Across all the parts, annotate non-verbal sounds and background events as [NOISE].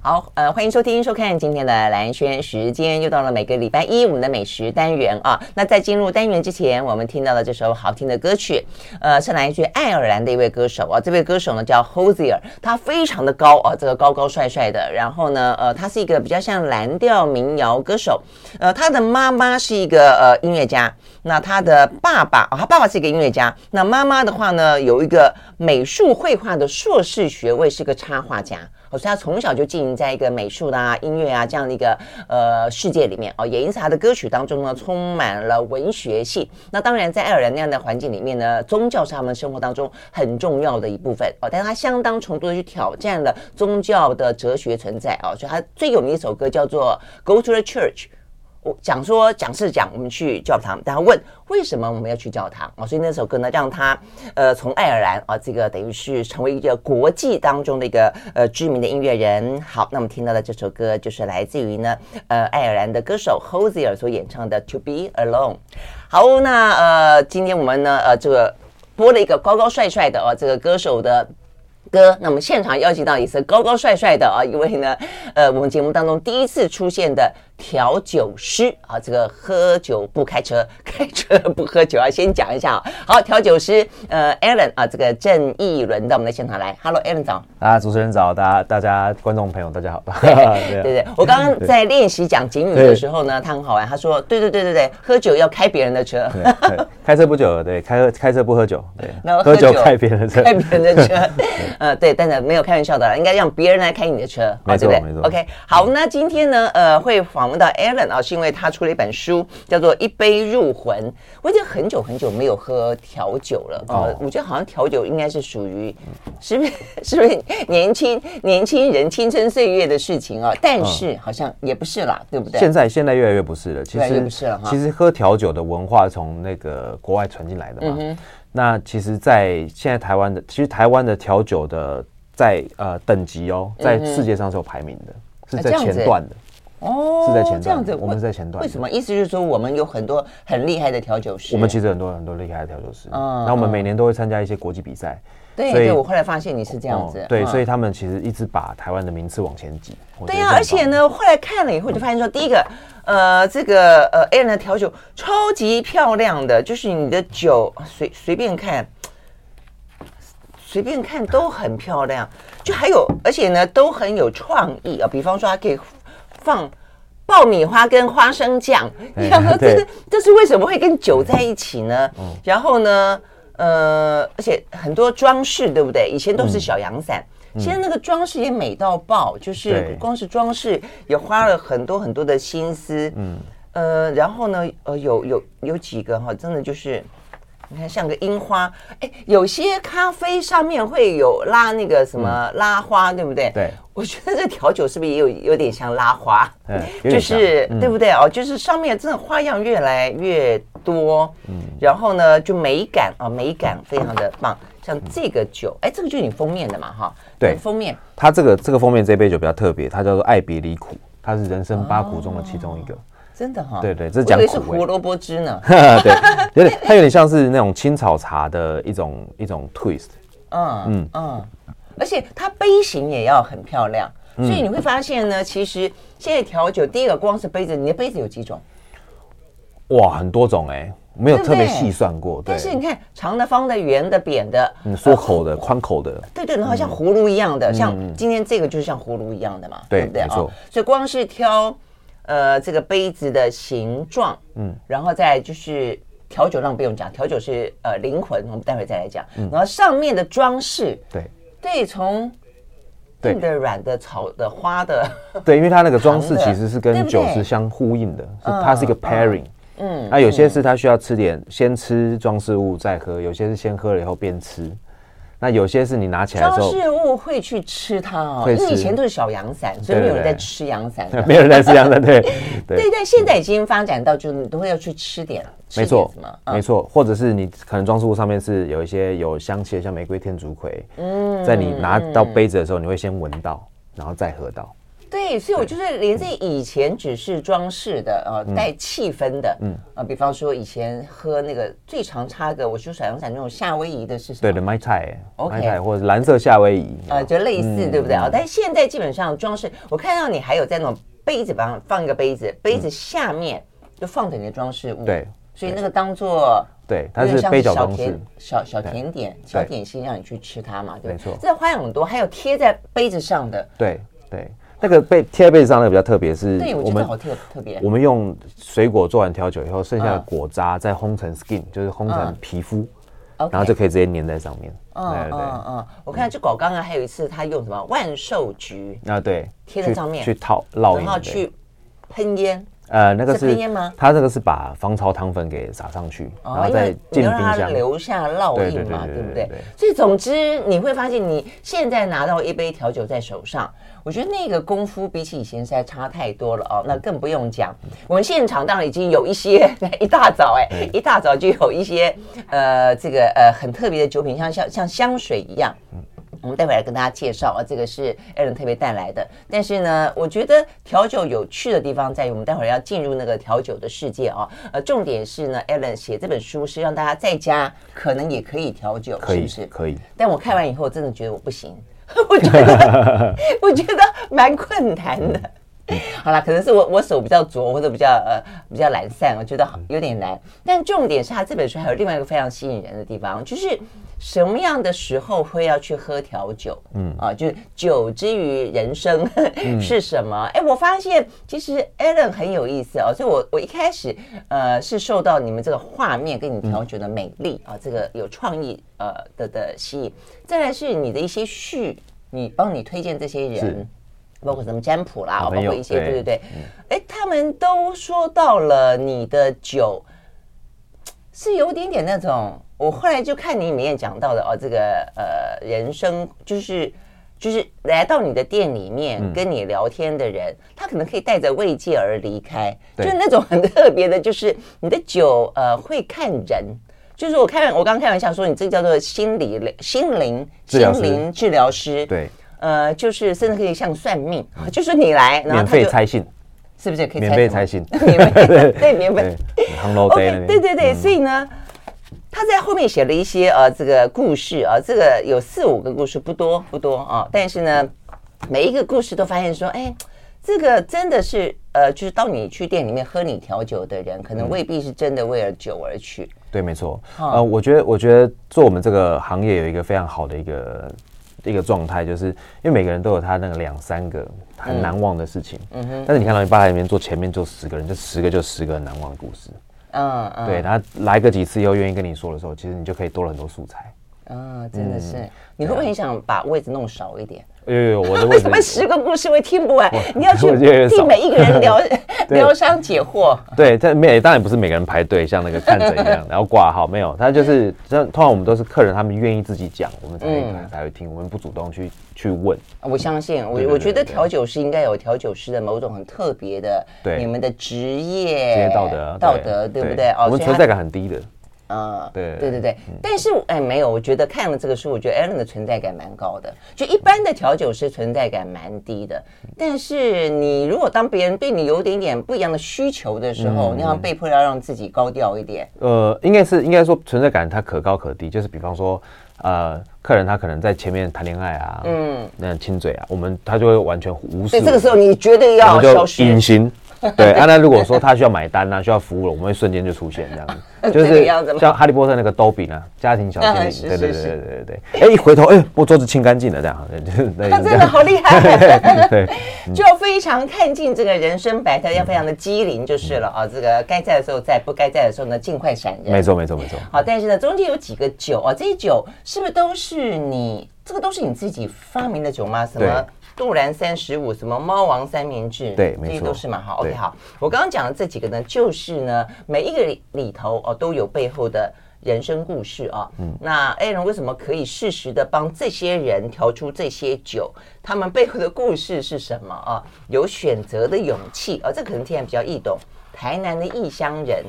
好，呃，欢迎收听、收看今天的蓝轩时间，又到了每个礼拜一我们的美食单元啊。那在进入单元之前，我们听到了这首好听的歌曲，呃，是来自爱尔兰的一位歌手啊。这位歌手呢叫 Hozier，他非常的高啊，这个高高帅帅的。然后呢，呃，他是一个比较像蓝调民谣歌手。呃，他的妈妈是一个呃音乐家，那他的爸爸啊，他爸爸是一个音乐家，那妈妈的话呢，有一个美术绘画的硕士学位，是个插画家。所以他从小就经营在一个美术的啊、音乐啊这样的一个呃世界里面哦，也因此他的歌曲当中呢充满了文学性。那当然，在爱尔兰那样的环境里面呢，宗教是他们生活当中很重要的一部分哦。但是他相当程度的去挑战了宗教的哲学存在哦，所以他最有名一首歌叫做《Go to the Church》。我讲说讲是讲我们去教堂，然后问为什么我们要去教堂啊？所以那首歌呢，让他呃从爱尔兰啊，这个等于是成为一个国际当中的一个呃知名的音乐人。好，那我们听到的这首歌就是来自于呢呃爱尔兰的歌手 Hozier 所演唱的《To Be Alone》。好，那呃今天我们呢呃这个播了一个高高帅帅的啊这个歌手的。歌，那我们现场邀请到也是高高帅帅的啊一位呢，呃，我们节目当中第一次出现的调酒师啊，这个喝酒不开车，开车不喝酒啊，先讲一下啊。好，调酒师呃，Alan 啊，这个郑义伦到我们的现场来，Hello，Alan 早。啊，主持人早，大家大家观众朋友大家好。[LAUGHS] 对对对，我刚刚在练习讲警语的时候呢，他很好玩，他说对对对对对，喝酒要开别人的车，开车不酒，对，开开车不喝酒，对，[LAUGHS] 那喝酒开别人的车，开别人的车。[LAUGHS] 呃，对，但是没有开玩笑的，应该让别人来开你的车，没错，对不对？没错。OK，好，那今天呢，呃，会访问到 Alan 啊，是因为他出了一本书，叫做《一杯入魂》。我已经很久很久没有喝调酒了，呃，我觉得好像调酒应该是属于，是不是？是不是年轻年轻人青春岁月的事情啊？但是好像也不是啦，对不对？现在现在越来越不是了，其实越不是了哈。其实喝调酒的文化从那个国外传进来的嘛。嗯那其实，在现在台湾的，其实台湾的调酒的在呃等级哦，在世界上是有排名的，是在前段的哦，是在前段，这样子，我们是在前段。为什么？意思就是说，我们有很多很厉害的调酒师。我们其实很多很多厉害的调酒师，嗯，那我们每年都会参加一些国际比赛。对，对，我后来发现你是这样子。对，所以他们其实一直把台湾的名次往前挤。对呀，而且呢，后来看了以后就发现说，第一个。呃，这个呃，Alan 的调酒超级漂亮的，就是你的酒随随便看，随便看都很漂亮。就还有，而且呢，都很有创意啊。比方说，它可以放爆米花跟花生酱，你想说这是这是为什么会跟酒在一起呢？然后呢，呃，而且很多装饰，对不对？以前都是小阳伞。现在那个装饰也美到爆，就是光是装饰也花了很多很多的心思，嗯，呃，然后呢，呃，有有有几个哈，真的就是，你看像个樱花，哎，有些咖啡上面会有拉那个什么拉花，对不对？对，我觉得这调酒是不是也有有点像拉花？[LAUGHS] 嗯，就是对不对哦？就是上面真的花样越来越多，嗯，然后呢，就美感啊，美感非常的棒。像这个酒，哎，这个就是你封面的嘛，哈。对，封面。它这个这个封面这杯酒比较特别，它叫做爱别离苦，它是人生八苦中的其中一个。真的哈。对对，这是讲苦。是胡萝卜汁呢。[LAUGHS] 对，有点，它有点像是那种青草茶的一种一种 twist。嗯嗯嗯，而且它杯型也要很漂亮，所以你会发现呢，其实现在调酒第一个光是杯子，你的杯子有几种？哇，很多种哎。没有特别细算过，对。但是你看，长的、方的、圆的、扁的，嗯，缩口的、宽口的，对对，然后像葫芦一样的，像今天这个就是像葫芦一样的嘛，对不对啊？所以光是挑呃这个杯子的形状，嗯，然后再就是调酒，让不用讲，调酒是呃灵魂，我们待会再来讲。然后上面的装饰，对对，从硬的、软的、草的、花的，[LAUGHS] 对，因为它那个装饰其实是跟酒是相呼应的，是它是一个 pairing。嗯，那、啊、有些是他需要吃点，先吃装饰物再喝；有些是先喝了以后边吃。那有些是你拿起来之后，装饰物会去吃它哦。因为以前都是小阳伞，所以没有人在吃阳伞，[LAUGHS] 没有人在吃阳伞。对 [LAUGHS] 对，但现在已经发展到，就是你都会要去吃点。没错，没错，或者是你可能装饰物上面是有一些有香气的，像玫瑰、天竺葵。嗯，在你拿到杯子的时候，你会先闻到，然后再喝到。对，所以我就是连这以前只是装饰的，呃，带气氛的，嗯，啊，比方说以前喝那个最常插个，我就闪闪那种夏威夷的是什么？对的，麦菜，OK，菜或者蓝色夏威夷，呃，就类似，对不对啊？但是现在基本上装饰，我看到你还有在那种杯子旁放一个杯子，杯子下面就放着你的装饰物，对，所以那个当做。对，它是杯角装饰，小小甜点、小点心，让你去吃它嘛，对，没错。这花样很多，还有贴在杯子上的，对对，那个被贴在杯子上那个比较特别，是，对，我们好特特别。我们用水果做完调酒以后，剩下的果渣再烘成 skin，就是烘成皮肤，然后就可以直接粘在上面。嗯嗯嗯，我看这狗刚刚，还有一次他用什么万寿菊啊，对，贴在上面。去套烙印，然后去喷烟。呃，那个是，是吗？它这个是把芳草糖粉给撒上去，哦、然后再进冰箱留下烙印嘛，对不对？所以总之你会发现，你现在拿到一杯调酒在手上，我觉得那个功夫比起以前实在差太多了哦。那更不用讲，我们现场当然已经有一些，一大早哎，嗯、一大早就有一些呃，这个呃很特别的酒品，像像像香水一样。嗯我们待会来跟大家介绍啊，这个是 Alan 特别带来的。但是呢，我觉得调酒有趣的地方在于，我们待会儿要进入那个调酒的世界啊。呃，重点是呢，Alan 写这本书是让大家在家可能也可以调酒，可以是不是？可以。但我看完以后，真的觉得我不行，[LAUGHS] 我觉得 [LAUGHS] 我觉得蛮困难的。[LAUGHS] 好啦，可能是我我手比较拙，或者比较呃比较懒散，我觉得有点难。但重点是他这本书还有另外一个非常吸引人的地方，就是。什么样的时候会要去喝调酒？嗯啊，就是酒之于人生 [LAUGHS] 是什么？哎、嗯，我发现其实 Alan 很有意思哦，所以我我一开始呃是受到你们这个画面跟你调酒的美丽、嗯、啊，这个有创意呃的的吸引。再来是你的一些序，你帮你推荐这些人，是包括什么占卜啦，包括一些对对对，哎、嗯，他们都说到了你的酒是有点点那种。我后来就看你里面讲到的哦，这个呃，人生就是就是来到你的店里面跟你聊天的人，嗯、他可能可以带着慰藉而离开，就是那种很特别的，就是你的酒呃会看人，就是我开我刚开玩笑说你这叫做心理心灵心灵治疗师，对，呃，就是甚至可以像算命，就是你来免费猜信，是不是可以免费拆信？[LAUGHS] 免费 [LAUGHS] 对免费，OK 对对对，嗯、所以呢。他在后面写了一些呃，这个故事啊，这个有四五个故事，不多不多啊，但是呢，每一个故事都发现说，哎，这个真的是呃，就是到你去店里面喝你调酒的人，可能未必是真的为了酒而去。嗯、对，没错。呃，我觉得，我觉得做我们这个行业有一个非常好的一个一个状态，就是因为每个人都有他那个两三个很难忘的事情。嗯哼。但是你看到你吧台里面坐前面坐十个人，就十个就十个很难忘的故事。嗯，嗯对，他来个几次以后愿意跟你说的时候，其实你就可以多了很多素材。嗯，真的是，嗯、你会不会很想把位置弄少一点？有有，我的为什么十个故事会听不完？你要去替每一个人聊疗伤解惑。对，但没当然不是每个人排队像那个看诊一样，然后挂号没有。他就是，通常我们都是客人，他们愿意自己讲，我们才会才会听。我们不主动去去问。我相信，我我觉得调酒师应该有调酒师的某种很特别的，对你们的职业职业道德道德，对不对？我们存在感很低的。啊，对对对对，但是哎，没有，我觉得看了这个书，我觉得 Alan 的存在感蛮高的。就一般的调酒师存在感蛮低的，但是你如果当别人对你有点点不一样的需求的时候，你好像被迫要让自己高调一点。呃，应该是应该说存在感它可高可低，就是比方说，呃，客人他可能在前面谈恋爱啊，嗯，那亲嘴啊，我们他就会完全无视。所以这个时候你绝对要消失，隐形。[LAUGHS] 对，啊，那如果说他需要买单啊，需要服务了，我们会瞬间就出现这样子，[LAUGHS] 就是像哈利波特那个多比呢，家庭小精灵，对对对对对对，哎，一回头，哎，我桌子清干净了，这样，就是他真的好厉害，[LAUGHS] 对，就非常看尽这个人生百态，要非常的机灵就是了。啊，这个该在的时候在，不该在的时候呢，尽快闪人，没错没错没错。好，但是呢，中间有几个酒啊，这些酒是不是都是你这个都是你自己发明的酒吗？什么？杜兰三十五，什么猫王三明治，对，这些都是嘛。好，OK，好。我刚刚讲的这几个呢，就是呢，每一个里里头哦，都有背后的人生故事啊。嗯，那 Alan 为什么可以适时的帮这些人调出这些酒？他们背后的故事是什么啊？有选择的勇气啊，这可能听起来比较易懂。台南的异乡人，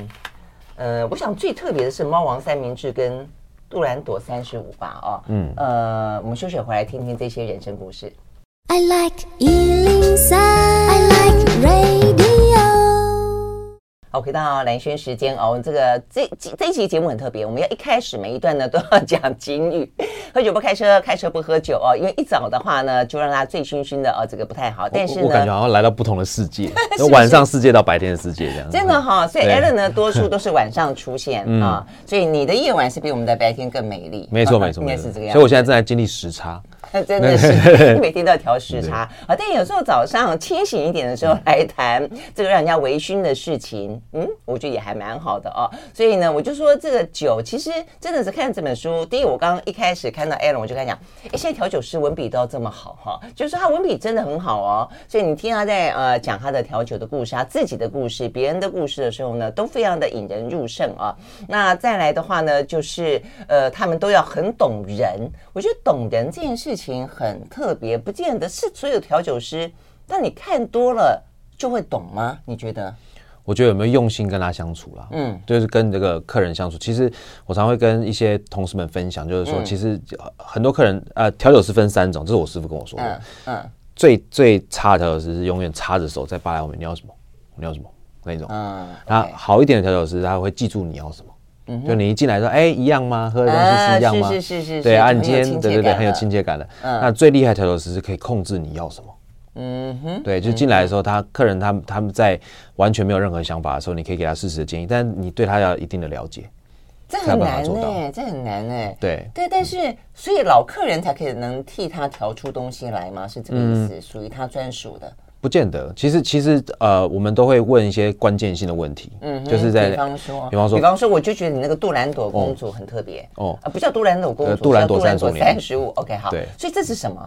呃，我想最特别的是猫王三明治跟杜兰朵三十五吧。啊，嗯，呃，我们休息回来听听这些人生故事。I like Ealing Sound. I like radio. 好，回到蓝轩时间哦，这个这这一期节目很特别，我们要一开始每一段呢都要讲金语，[LAUGHS] 喝酒不开车，开车不喝酒哦，因为一早的话呢就让他醉醺醺的哦，这个不太好。但是呢，我，我感觉好像来到不同的世界，[LAUGHS] 是是晚上世界到白天的世界这样。真的哈、哦，所以 Alan 呢多数都是晚上出现 [LAUGHS] 啊、嗯，所以你的夜晚是比我们的白天更美丽。没错没错，应该是这个样。所以我现在正在经历时差。那真的是每天都要调时差啊！但有时候早上清醒一点的时候来谈这个让人家微醺的事情，嗯，我觉得也还蛮好的哦。所以呢，我就说这个酒其实真的是看这本书。第一，我刚刚一开始看到 Alan，我就跟他讲，哎，现在调酒师文笔都要这么好哈，就是他文笔真的很好哦。所以你听他在呃讲他的调酒的故事，他自己的故事，别人的故事的时候呢，都非常的引人入胜啊。那再来的话呢，就是呃，他们都要很懂人。我觉得懂人这件事。情很特别，不见得是所有调酒师。但你看多了就会懂吗？你觉得？我觉得有没有用心跟他相处啦？嗯，就是跟这个客人相处。其实我常会跟一些同事们分享，就是说，其实很多客人呃，调酒师分三种，这是我师傅跟我说的。嗯，嗯最最差的调酒师是永远插着手在吧台后面，你要什么？你要什么？那种。嗯，那好一点的调酒师，他会记住你要什么。就你一进来说，哎，一样吗？喝的东西是一样吗？是是是，对啊，你今天对对对，很有亲切感的。那最厉害调酒师是可以控制你要什么。嗯哼，对，就进来的时候，他客人他他们在完全没有任何想法的时候，你可以给他适时的建议，但你对他要一定的了解。这很难哎，这很难哎。对对，但是所以老客人才可以能替他调出东西来吗？是这个意思，属于他专属的。不见得，其实其实呃，我们都会问一些关键性的问题，嗯，就是在比方说，比方说，比方说，我就觉得你那个杜兰朵公主很特别，哦，啊，不叫杜兰朵公主，杜兰朵三十五，三十五，OK，好，对，所以这是什么？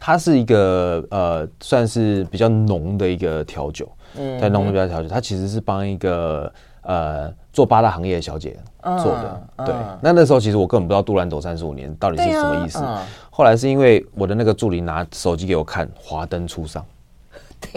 它是一个呃，算是比较浓的一个调酒，嗯，在浓的比较调酒，它其实是帮一个呃做八大行业的小姐做的，对，那那时候其实我根本不知道杜兰朵三十五年到底是什么意思，后来是因为我的那个助理拿手机给我看，华灯初上。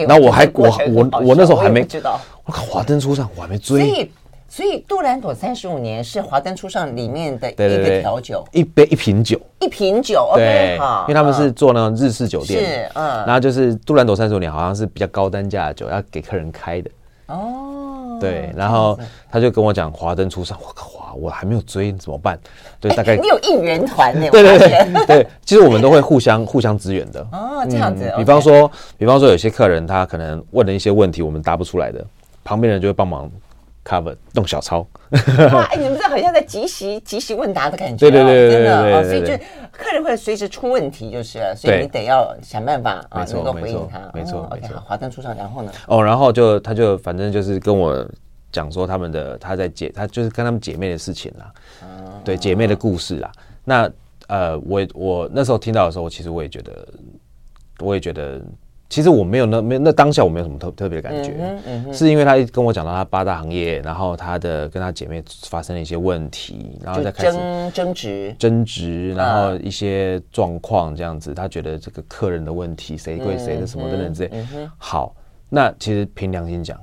那我还我我我那时候还没知道，我看华灯初上我还没追，所以所以杜兰朵三十五年是华灯初上里面的一个调酒，一杯一瓶酒，一瓶酒，对，因为他们是做那种日式酒店，是嗯，然后就是杜兰朵三十五年好像是比较高单价的酒，要给客人开的，哦，对，然后他就跟我讲华灯初上，我靠。我还没有追怎么办？[LAUGHS] 对，大概、欸、你有应援团呢。[LAUGHS] 对对对对，其实我们都会互相互相支援的。哦，这样子。嗯、比方说，比方说，有些客人他可能问了一些问题，我们答不出来的，旁边人就会帮忙 cover 弄小抄。哇，哎、欸，你们这好像在即席即席问答的感觉。对对对对，真的哦。所以就客人会随时出问题，就是了，所以你得要想办法啊，能够回应他。没错，哦、OK，好，华灯初上，然后呢？哦，然后就他就反正就是跟我。讲说他们的他在姐，他就是跟他们姐妹的事情啦，对姐妹的故事啦。那呃，我我那时候听到的时候，其实我也觉得，我也觉得，其实我没有那没那当下我没有什么特特别的感觉，是因为他跟我讲到他八大行业，然后他的跟他姐妹发生了一些问题，然后再开始争争执。争执，然后一些状况这样子，他觉得这个客人的问题谁归谁的什么等等之类。好，那其实凭良心讲。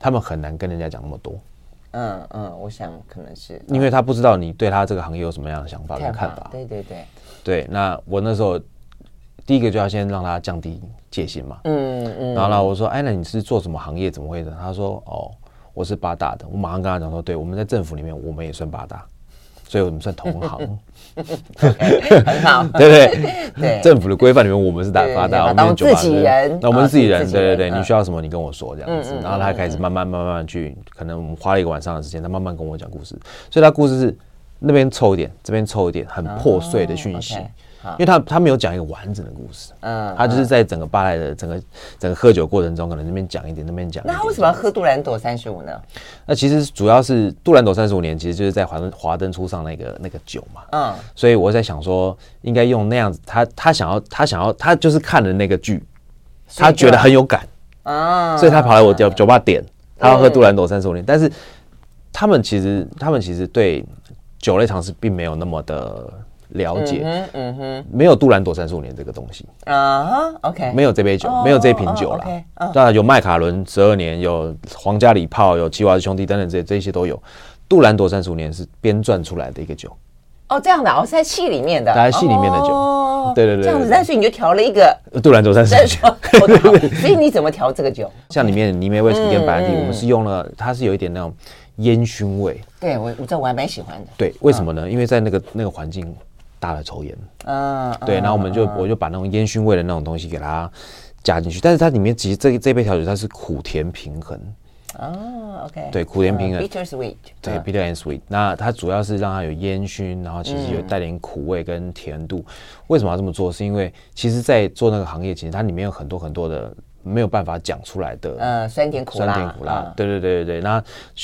他们很难跟人家讲那么多，嗯嗯，我想可能是因为他不知道你对他这个行业有什么样的想法跟看法，对对对，对。那我那时候第一个就要先让他降低戒心嘛，嗯嗯。然后呢，我说，哎，那你是做什么行业？怎么会的？他说，哦，我是八大的。我马上跟他讲说，对，我们在政府里面，我们也算八大。所以我们算同行，[LAUGHS] [LAUGHS] 很好，对不对？对，[LAUGHS] 政府的规范里面，我们是打八大，我们是自己人，那我们是自己人，对对对，你需要什么，你跟我说这样子。然后他开始慢慢慢慢去，可能我们花了一个晚上的时间，他慢慢跟我讲故事。所以他故事是那边凑一点，这边凑一点，很破碎的讯息。因为他他没有讲一个完整的故事，嗯，他就是在整个巴莱的整个整个喝酒过程中，可能那边讲一点，那边讲。那他为什么要喝杜兰朵三十五呢？那其实主要是杜兰朵三十五年，其实就是在华灯华灯初上那个那个酒嘛，嗯，所以我在想说，应该用那样子，他他想要他想要他就是看了那个剧，他觉得很有感。啊，所以他跑来我酒酒吧点，他要喝杜兰朵三十五年，但是他们其实他们其实对酒类常识并没有那么的。了解，嗯嗯哼，没有杜兰朵三十五年这个东西。啊，OK，没有这杯酒，没有这瓶酒了，当然有麦卡伦十二年，有皇家礼炮，有齐瓦斯兄弟等等这些这些都有。杜兰朵三十五年是编撰出来的一个酒，哦，这样的哦，是在戏里面的，在戏里面的酒，哦，对对对，这样子，但是你就调了一个。杜兰朵三十年酒，[LAUGHS] 所以你怎么调这个酒？[LAUGHS] 像里面泥煤威士忌跟白兰地，我们是用了，它是有一点那种烟熏味。对我，我知道我还蛮喜欢的。对，为什么呢？因为在那个那个环境，大的抽烟。嗯，对，然后我们就我就把那种烟熏味的那种东西给它加进去，但是它里面其实这这杯调酒它是苦甜平衡。哦，OK，对，苦甜平衡，bitter sweet，对，bitter and sweet。那它主要是让它有烟熏，然后其实有带点苦味跟甜度。为什么要这么做？是因为其实，在做那个行业，其实它里面有很多很多的没有办法讲出来的，呃，酸甜苦辣，酸甜苦辣。对对对对对。那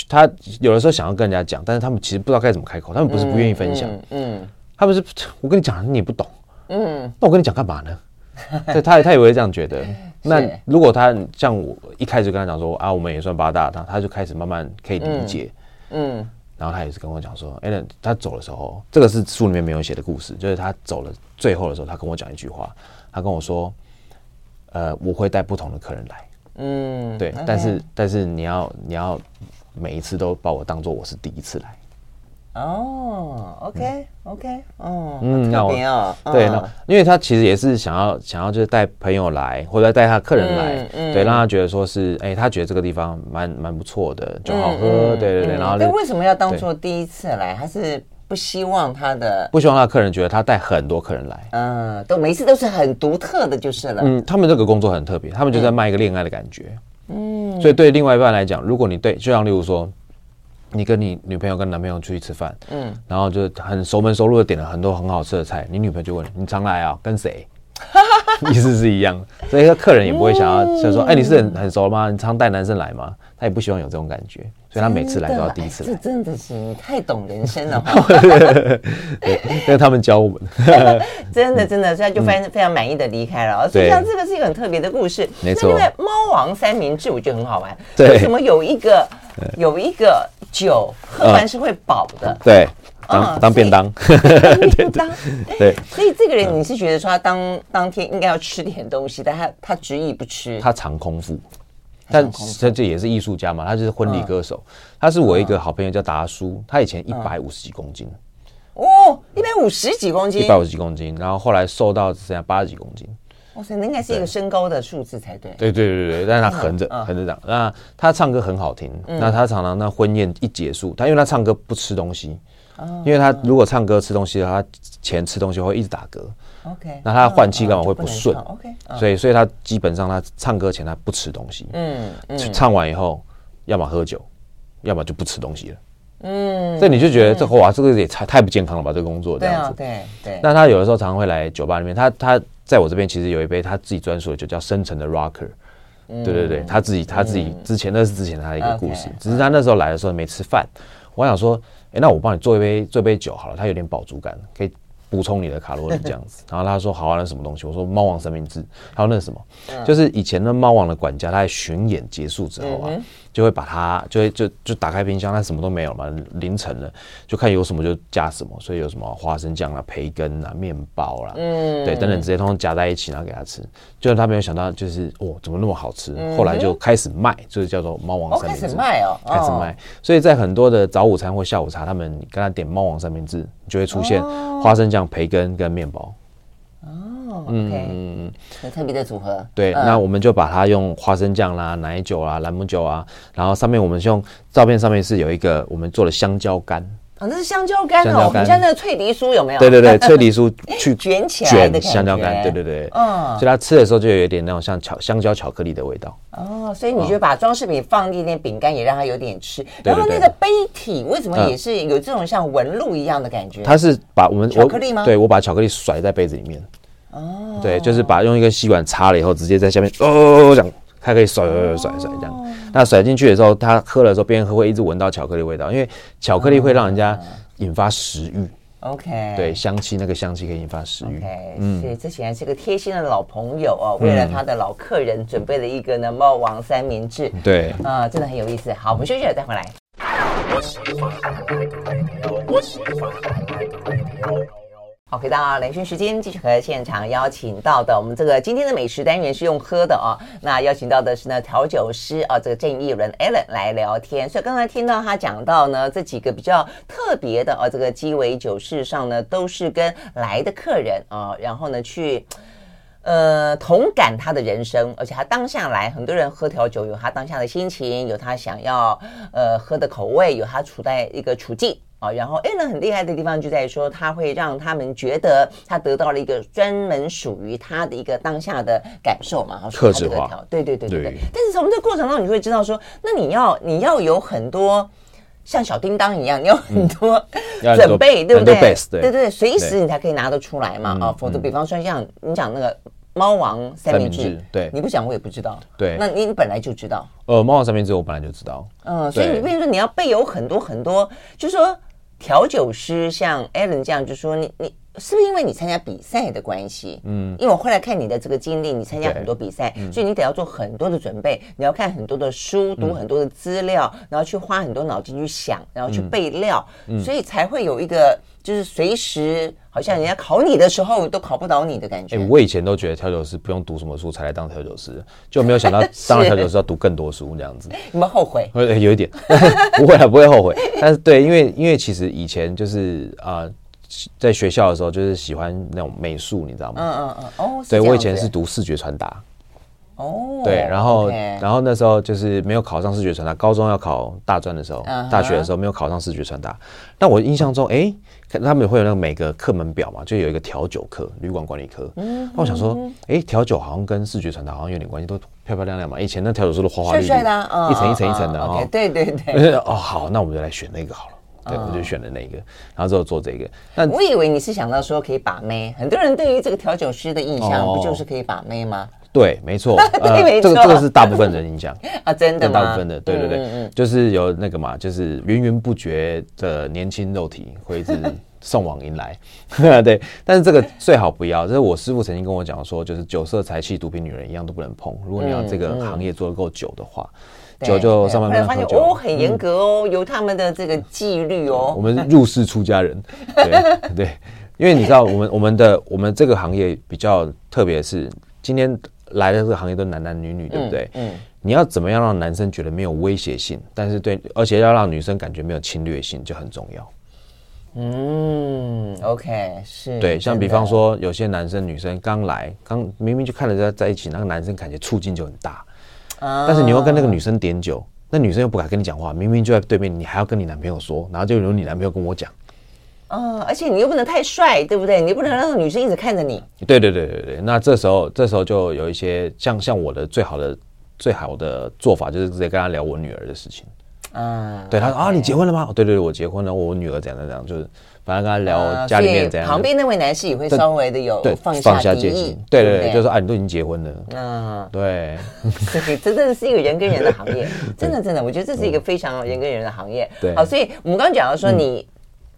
他有的时候想要跟人家讲，但是他们其实不知道该怎么开口，他们不是不愿意分享，嗯，他不是，我跟你讲，你也不懂，嗯，那我跟你讲干嘛呢？[LAUGHS] 对，他他也会这样觉得。[LAUGHS] 那如果他像我一开始跟他讲说啊，我们也算八大，他他就开始慢慢可以理解，嗯，嗯。然后他也是跟我讲说，哎、欸，他走的时候，这个是书里面没有写的故事，就是他走了最后的时候，他跟我讲一句话，他跟我说，呃，我会带不同的客人来，嗯，对但是但是你要你要每一次都把我当做我是第一次来。哦、oh,，OK，OK，哦，嗯，那我对，那因为他其实也是想要想要就是带朋友来，或者带他客人来，嗯、对，让他觉得说是，哎、欸，他觉得这个地方蛮蛮不错的，就好喝，嗯、对对对，然后，那为什么要当做第一次来？他是不希望他的不希望他的客人觉得他带很多客人来，嗯，都每一次都是很独特的，就是了。嗯，他们这个工作很特别，他们就在卖一个恋爱的感觉，嗯，所以对另外一半来讲，如果你对，就像例如说。你跟你女朋友跟男朋友出去吃饭，嗯，然后就很熟门熟路的点了很多很好吃的菜，你女朋友就问你常来啊？跟谁？[LAUGHS] 意思是一样，所以客人也不会想要就说，哎、你是很很熟吗？你常带男生来吗？他也不希望有这种感觉，所以他每次来都要第一次来。这真的是你太懂人生了，[LAUGHS] 对，因为他们教我们，真 [LAUGHS] 的真的，所以他就非常非常满意的离开了。嗯、所以像这个是一个很特别的故事，没错。因为猫王三明治我觉得很好玩，对，为什么有一个有一个酒喝完是会饱的？嗯、对。当当便当，[LAUGHS] 便当，对，[LAUGHS] 所以这个人你是觉得说他当当天应该要吃点东西，但他他执意不吃，他常空腹，但他这也是艺术家嘛，他就是婚礼歌手，他是我一个好朋友叫达叔，他以前一百五十几公斤，哦，一百五十几公斤，一百五十几公斤，然后后来瘦到只剩下八十几公斤，哇塞，那应该是一个身高的数字才对，对对对对，但是他横着横着长，那他唱歌很好听，那他常常那婚宴一结束，他因为他唱歌不吃东西。因为他如果唱歌吃东西的话，他前吃东西会一直打嗝。OK，那他换气干嘛会不顺？OK，所以所以他基本上他唱歌前他不吃东西。嗯，唱完以后，要么喝酒，要么就不吃东西了。嗯，所以你就觉得这哇，这个也太太不健康了吧？这个工作这样子。对对。那他有的时候常常会来酒吧里面，他他在我这边其实有一杯他自己专属的酒，叫深沉的 Rocker。对对对，他自己他自己之前那是之前他的一个故事，只是他那时候来的时候没吃饭，我想说。哎，那我帮你做一杯做一杯酒好了，它有点饱足感，可以补充你的卡路里这样子。[LAUGHS] 然后他说好啊，那什么东西？我说猫王三明治。还有那是什么？嗯、就是以前的猫王的管家，他在巡演结束之后啊。嗯就会把它，就会就就打开冰箱，它什么都没有嘛，凌晨了，就看有什么就加什么，所以有什么花生酱啊、培根啊、面包啦、啊，嗯，对，等等，直接通通夹在一起，然后给他吃。就是他没有想到，就是哦，怎么那么好吃？嗯、后来就开始卖，就是叫做猫王三明治，哦、开始卖哦，开始卖。所以在很多的早午餐或下午茶，他们跟他点猫王三明治，就会出现花生酱、培根跟面包。嗯嗯，很特别的组合。对，那我们就把它用花生酱啦、奶酒啊、朗姆酒啊，然后上面我们用照片上面是有一个我们做的香蕉干。啊，那是香蕉干哦，你像那个脆梨酥有没有？对对对，[LAUGHS] 脆梨酥去卷起来的香蕉干，对对对，嗯，所以它吃的时候就有一点那种像巧香蕉巧克力的味道。哦，所以你就把装饰品放一点饼干，也让它有点吃。然后那个杯体为什么也是有这种像纹路一样的感觉？它是把我们巧克力吗？对，我把巧克力甩在杯子里面。哦，对，就是把用一个吸管插了以后，直接在下面哦，这样它可以甩甩甩甩这样。那甩进去的时候，他喝的时候边喝会一直闻到巧克力味道，因为巧克力会让人家引发食欲。OK，对，香气那个香气可以引发食欲。OK，嗯，所以这显然是个贴心的老朋友哦，为了他的老客人准备了一个呢猫王三明治。对，啊，真的很有意思。好，我们休息了再回来。回到连线时间，继续和现场邀请到的我们这个今天的美食单元是用喝的哦。那邀请到的是呢调酒师啊，这个郑义伦 Allen 来聊天。所以刚才听到他讲到呢，这几个比较特别的啊，这个鸡尾酒事实上呢都是跟来的客人啊，然后呢去呃同感他的人生，而且他当下来，很多人喝调酒有他当下的心情，有他想要呃喝的口味，有他处在一个处境。然后 Alan 很厉害的地方就在于说，他会让他们觉得他得到了一个专门属于他的一个当下的感受嘛，客制化，对对对对对。但是从这个过程当中，你会知道说，那你要你要有很多像小叮当一样，你有很多准备，对不对？对对对，随时你才可以拿得出来嘛啊，否则比方说像你讲那个猫王三明治，对，你不讲我也不知道。对，那你本来就知道。呃，猫王三明治我本来就知道。嗯，所以你变成说你要备有很多很多，就是说。调酒师像艾伦这样，就说你你是不是因为你参加比赛的关系？嗯，因为我后来看你的这个经历，你参加很多比赛，所以你得要做很多的准备，你要看很多的书，读很多的资料，然后去花很多脑筋去想，然后去备料，所以才会有一个就是随时好像人家考你的时候都考不倒你的感觉。哎，我以前都觉得调酒师不用读什么书才来当调酒师，就没有想到 [LAUGHS] 当了调酒师要读更多书这样子。有没有后悔？[LAUGHS] 有一点，[LAUGHS] 不会啊，不会后悔。但是对，因为因为其实以前就是啊。在学校的时候，就是喜欢那种美术，你知道吗？嗯嗯嗯。哦，对，我以前是读视觉传达。哦。对，然后然后那时候就是没有考上视觉传达，高中要考大专的时候，大学的时候没有考上视觉传达。那我印象中，哎，他们会有那个每个课门表嘛，就有一个调酒课、旅馆管理科。嗯。那我想说，哎，调酒好像跟视觉传达好像有点关系，都漂漂亮亮嘛。以前那调酒师都花花绿绿的，一层一层一层的哦。对对对。[LAUGHS] 哦，好，那我们就来选那个好了。对，我就选了那个，然后之后做这个。那我以为你是想到说可以把妹，很多人对于这个调酒师的印象不就是可以把妹吗？[LAUGHS] 对，没错，这个这个是大部分人印象 [LAUGHS] 啊，真的吗？大部分的，对对对，就是有那个嘛，就是源源不绝的年轻肉体会一直 [LAUGHS] 送往迎来，对。但是这个最好不要，这是我师傅曾经跟我讲说，就是酒色财气毒品女人一样都不能碰。如果你要这个行业做得够久的话。酒就上班后来发现哦，很严格哦，有他们的这个纪律哦。我们入室出家人，[LAUGHS] 对对，因为你知道，我们我们的我们这个行业比较特别，是今天来的这个行业都男男女女，对不对？嗯。你要怎么样让男生觉得没有威胁性，但是对，而且要让女生感觉没有侵略性，就很重要。嗯，OK，是。对，像比方说，有些男生女生刚来，刚明明就看着在在一起，那个男生感觉促进就很大。但是你又跟那个女生点酒，那女生又不敢跟你讲话，明明就在对面，你还要跟你男朋友说，然后就由你男朋友跟我讲。嗯，而且你又不能太帅，对不对？你不能让女生一直看着你。对对对对对，那这时候这时候就有一些像像我的最好的最好的做法，就是直接跟他聊我女儿的事情。嗯，对，他说啊，你结婚了吗？对对对，我结婚了，我女儿怎样怎样，就是。反正跟他聊家里面怎样，旁边那位男士也会稍微的有放下戒心，对对对，就说啊，你都已经结婚了，嗯，对，[LAUGHS] 这，真的是一个人跟人的行业，[LAUGHS] 真的真的，我觉得这是一个非常人跟人的行业。对，好，所以我们刚刚讲到说，你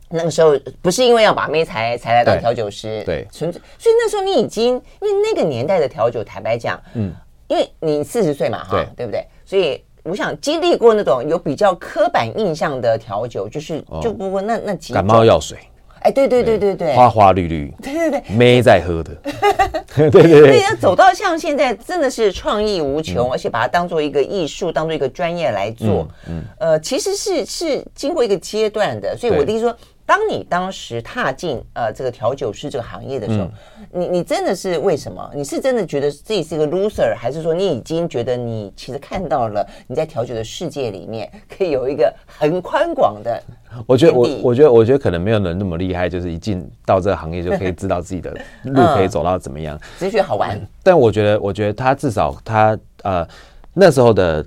那个时候不是因为要把妹才才来到调酒师，对，纯粹，所以那时候你已经因为那个年代的调酒，坦白讲，嗯，因为你四十岁嘛，哈，对不对？所以。我想经历过那种有比较刻板印象的调酒，就是就不过那那几感冒药水，哎，对对对对。对，花花绿绿，[LAUGHS] 对对对，妹在喝的，对 [LAUGHS] 对对，要走到像现在真的是创意无穷，而且把它当做一个艺术，当做一个专业来做，嗯，呃，其实是是经过一个阶段的，所以我的意思说。当你当时踏进呃这个调酒师这个行业的时候，嗯、你你真的是为什么？你是真的觉得自己是一个 loser，还是说你已经觉得你其实看到了你在调酒的世界里面可以有一个很宽广的？我觉得我我觉得我觉得可能没有人那么厉害，就是一进到这个行业就可以知道自己的路可以走到怎么样，[LAUGHS] 只是觉得好玩。但我觉得我觉得他至少他呃那时候的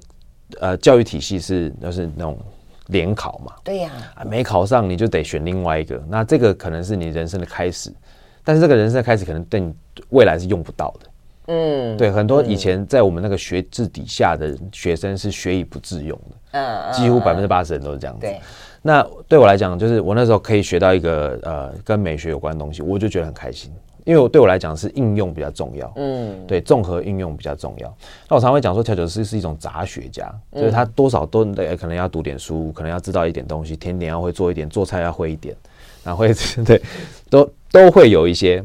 呃教育体系是就是那种。联考嘛，对呀，没考上你就得选另外一个，那这个可能是你人生的开始，但是这个人生的开始可能对你未来是用不到的。嗯，对，很多以前在我们那个学制底下的学生是学以不自用的，嗯，几乎百分之八十人都是这样子。对，那对我来讲，就是我那时候可以学到一个呃跟美学有关的东西，我就觉得很开心。因为我对我来讲是应用比较重要，嗯，对，综合应用比较重要。那我常会讲说，调酒师是一种杂学家，就是他多少都得可能要读点书，可能要知道一点东西，甜点要会做一点，做菜要会一点，然后会 [LAUGHS] 对，都都会有一些。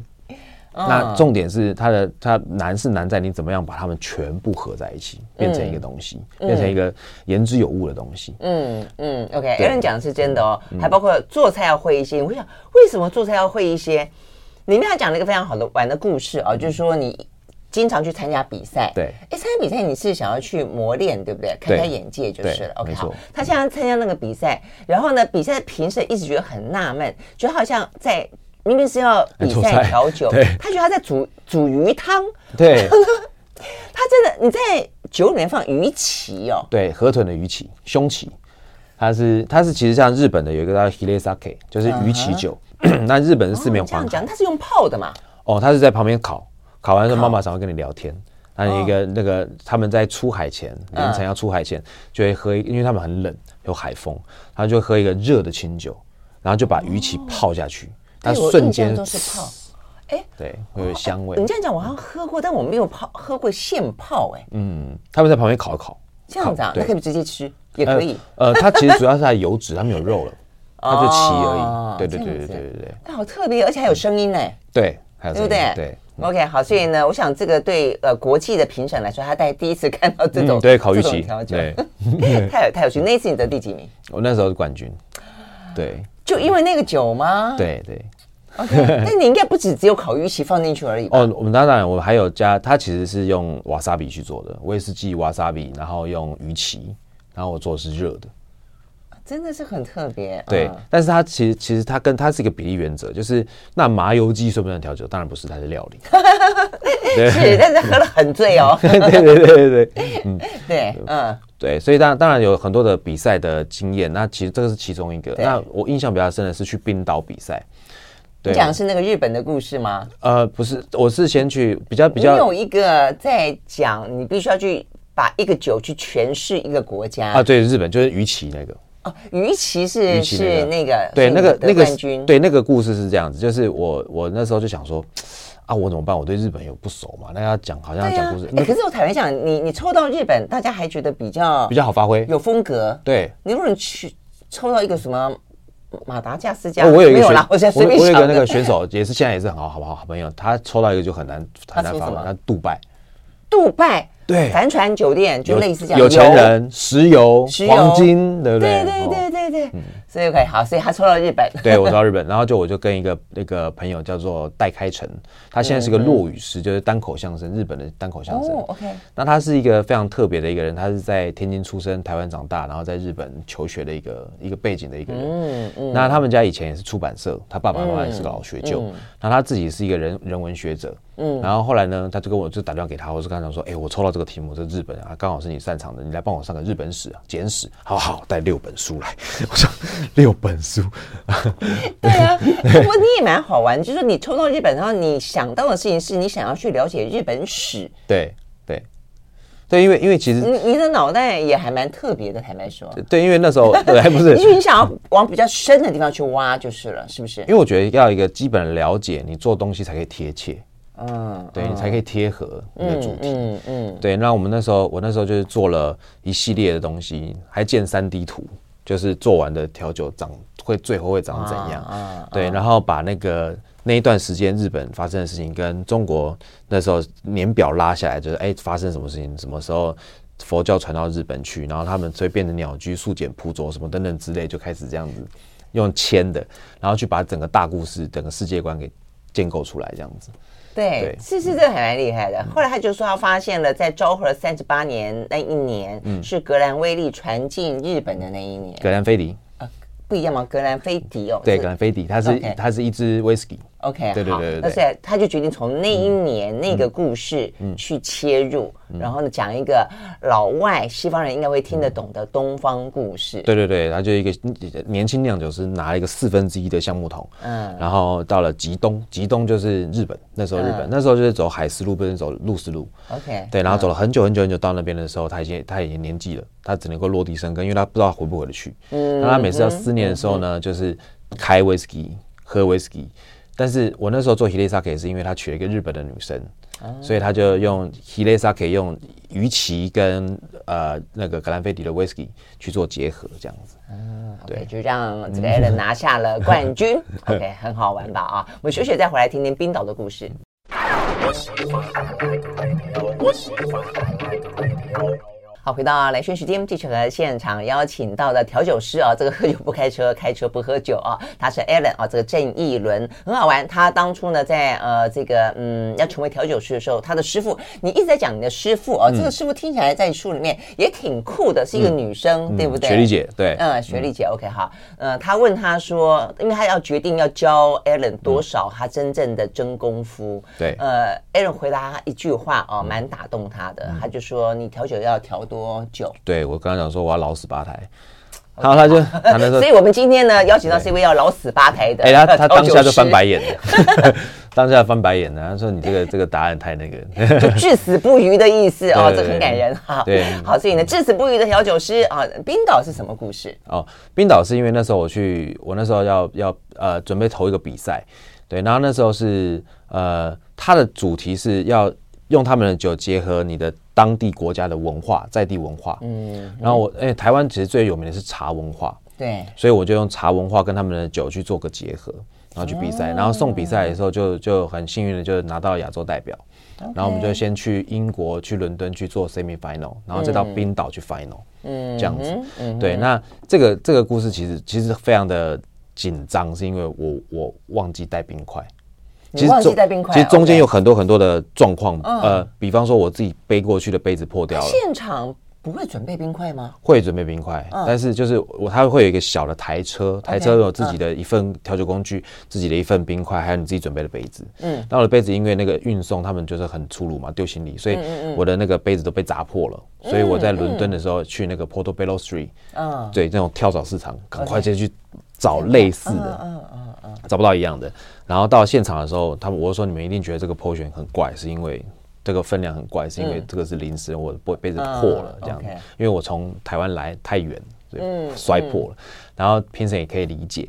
那重点是它的它难是难在你怎么样把它们全部合在一起，变成一个东西，嗯、变成一个言之有物的东西。嗯嗯，OK，有人讲的是真的哦，嗯、还包括做菜要会一些。我想为什么做菜要会一些？里面还讲了一个非常好的玩的故事啊，就是说你经常去参加比赛，对，哎，参加比赛你是想要去磨练，对不对？开开眼界就是了。OK，好，他现在参加那个比赛，然后呢，比赛的评审一直觉得很纳闷，觉得好像在。明明是要比赛调酒，他觉得他在煮煮鱼汤。对，[LAUGHS] 他真的你在酒里面放鱼鳍哦。对，河豚的鱼鳍、胸鳍，它是它是其实像日本的有一个叫 Hiresake，就是鱼鳍酒。[CLEARS THROAT] 那日本是四面环海，这样讲，它是用泡的嘛？哦，它是在旁边烤，烤完之后妈妈常会跟你聊天。那一个那个他们在出海前凌晨要出海前就会喝，因为他们很冷有海风，他就喝一个热的清酒，然后就把鱼鳍泡下去。它瞬间都是泡，哎，对，会有香味。你这样讲，我好像喝过，但我没有泡喝过现泡，哎，嗯，他们在旁边烤一烤，这样子啊，那可以直接吃也可以。呃，它其实主要是它油脂，它没有肉了，它就鳍而已。对对对对对对对。它好特别，而且还有声音呢。对，还有声音。对不对？对。OK，好，所以呢，我想这个对呃国际的评审来说，他大概第一次看到这种对烤鱼鳍，对，太 [LAUGHS] 有太有趣。那一次你得第几名？我那时候是冠军。对。就因为那个酒吗？对对。OK，那你应该不止只有烤鱼鳍放进去而已 [LAUGHS] 哦。我们当然，我们还有加，它其实是用瓦萨比去做的，威士忌瓦萨比，然后用鱼鳍，然后我做的是热的，真的是很特别。对，嗯、但是它其实其实它跟它是一个比例原则，就是那麻油鸡算不算调酒？当然不是，它是料理。[LAUGHS] 对是，但是喝了很醉哦。[LAUGHS] 对对对对对，嗯，[LAUGHS] 对，嗯，对，所以当然当然有很多的比赛的经验，那其实这个是其中一个。那我印象比较深的是去冰岛比赛。你讲的是那个日本的故事吗？呃，不是，我是先去比较比较。你有一个在讲，你必须要去把一个酒去诠释一个国家啊。对，日本就是鱼鳍那个。哦，鱼鳍是是那个对那个那个对那个故事是这样子，就是我我那时候就想说啊，我怎么办？我对日本有不熟嘛，那要讲好像要讲故事。可是我坦白讲，你你抽到日本，大家还觉得比较比较好发挥，有风格。对，你如果你去抽到一个什么？马达加斯加，我有一个选，我我有一个那个选手，也是现在也是很好，好不好？好朋友，他抽到一个就很难很难发嘛，他杜拜，杜拜。对，帆船酒店就类似这样，有钱人、石油、黄金，对不对？对对对对对，所以 OK 好，所以他抽到日本，对我抽到日本，然后就我就跟一个那个朋友叫做戴开成，他现在是个落语师，就是单口相声，日本的单口相声。OK，那他是一个非常特别的一个人，他是在天津出生，台湾长大，然后在日本求学的一个一个背景的一个人。嗯嗯。那他们家以前也是出版社，他爸爸妈妈也是个老学究，那他自己是一个人人文学者。嗯，然后后来呢，他就跟我就打电话给他，我就跟他讲说，哎，我抽到这个题目是日本啊，刚好是你擅长的，你来帮我上个日本史啊，简史，好好带六本书来。[LAUGHS] 我说六本书，[LAUGHS] 对啊，不过你也蛮好玩，就是你抽到日本，然后你想到的事情是你想要去了解日本史。对对对，因为因为其实你你的脑袋也还蛮特别的，坦白说。对，因为那时候 [LAUGHS] 对还不是，因为你想要往比较深的地方去挖就是了，是不是？因为我觉得要一个基本的了解，你做东西才可以贴切。嗯，对，你才可以贴合你的主题。嗯嗯，对。那我们那时候，我那时候就是做了一系列的东西，还建三 D 图，就是做完的调酒长会最后会长怎样？啊对。然后把那个那一段时间日本发生的事情跟中国那时候年表拉下来，就是哎发生什么事情，什么时候佛教传到日本去，然后他们所以变成鸟居、素简朴拙什么等等之类，就开始这样子用签的，然后去把整个大故事、整个世界观给建构出来，这样子。对，是是，这个还蛮厉害的。后来他就说，他发现了在昭和三十八年那一年，嗯，是格兰威利传进日本的那一年。格兰菲迪啊，不一样吗？格兰菲迪哦，对，格兰菲迪，它是它是一支威士忌。OK，对对对，而且他就决定从那一年那个故事去切入，然后呢讲一个老外西方人应该会听得懂的东方故事。对对对，他就一个年轻酿酒师拿了一个四分之一的橡木桶，嗯，然后到了吉东，吉东就是日本，那时候日本那时候就是走海丝路，不是走陆丝路。OK，对，然后走了很久很久很久，到那边的时候，他已经他已经年纪了，他只能够落地生根，因为他不知道回不回得去。嗯，那他每次要思念的时候呢，就是开威士忌，喝威士忌。但是我那时候做 hilesake 是因为他娶了一个日本的女生，哦、所以他就用 hilesake 用鱼鳍跟呃那个格兰菲迪的 Whisky 去做结合，这样子。嗯，对，就让这个 Alan 拿下了冠军。[LAUGHS] OK，很好玩吧？啊，我们休息再回来听听冰岛的故事。好，回到兰萱时间，继续和现场邀请到的调酒师啊，这个 [LAUGHS] 喝酒不开车，开车不喝酒啊，他是 Alan 啊，这个郑逸伦很好玩。他当初呢，在呃这个嗯要成为调酒师的时候，他的师傅，你一直在讲你的师傅啊，嗯、这个师傅听起来在书里面也挺酷的，是一个女生，嗯、对不对？雪莉姐，对，嗯，雪莉姐，OK，好，呃，他问他说，因为他要决定要教 Alan 多少他真正的真功夫，对，呃，Alan 回答他一句话哦，蛮打动他的，他就说，你调酒要调多。多久？对，我刚刚讲说我要老死八台，然后他就，他就所以我们今天呢邀请到是一位要老死八台的，哎，他他当下就翻白眼了，[LAUGHS] 当下翻白眼了，他说你这个这个答案太那个，就至死不渝的意思哦，这很感人哈。对，好，所以呢，至死不渝的调酒师啊，冰岛是什么故事？哦，冰岛是因为那时候我去，我那时候要要呃准备投一个比赛，对，然后那时候是呃，他的主题是要用他们的酒结合你的。当地国家的文化，在地文化，嗯，然后我，哎、欸，台湾其实最有名的是茶文化，对，所以我就用茶文化跟他们的酒去做个结合，然后去比赛，然后送比赛的时候就就很幸运的就拿到亚洲代表，然后我们就先去英国去伦敦去做 semi final，然后再到冰岛去 final，嗯，这样子，对，那这个这个故事其实其实非常的紧张，是因为我我忘记带冰块。其实中，其实中间有很多很多的状况，呃，比方说我自己背过去的杯子破掉了。现场不会准备冰块吗？会准备冰块，但是就是我，他会有一个小的台车，台车有自己的一份调酒工具，自己的一份冰块，还有你自己准备的杯子。嗯，那我的杯子因为那个运送他们就是很粗鲁嘛，丢行李，所以我的那个杯子都被砸破了。所以我在伦敦的时候去那个 Portobello Street，嗯，对，那种跳蚤市场，赶快就去找类似的，嗯嗯嗯，找不到一样的。然后到现场的时候，他们我就说，你们一定觉得这个 potion 很怪，是因为这个分量很怪，是因为这个是临时我的杯杯子破了这样子。因为我从台湾来太远，所以摔破了。然后评审也可以理解。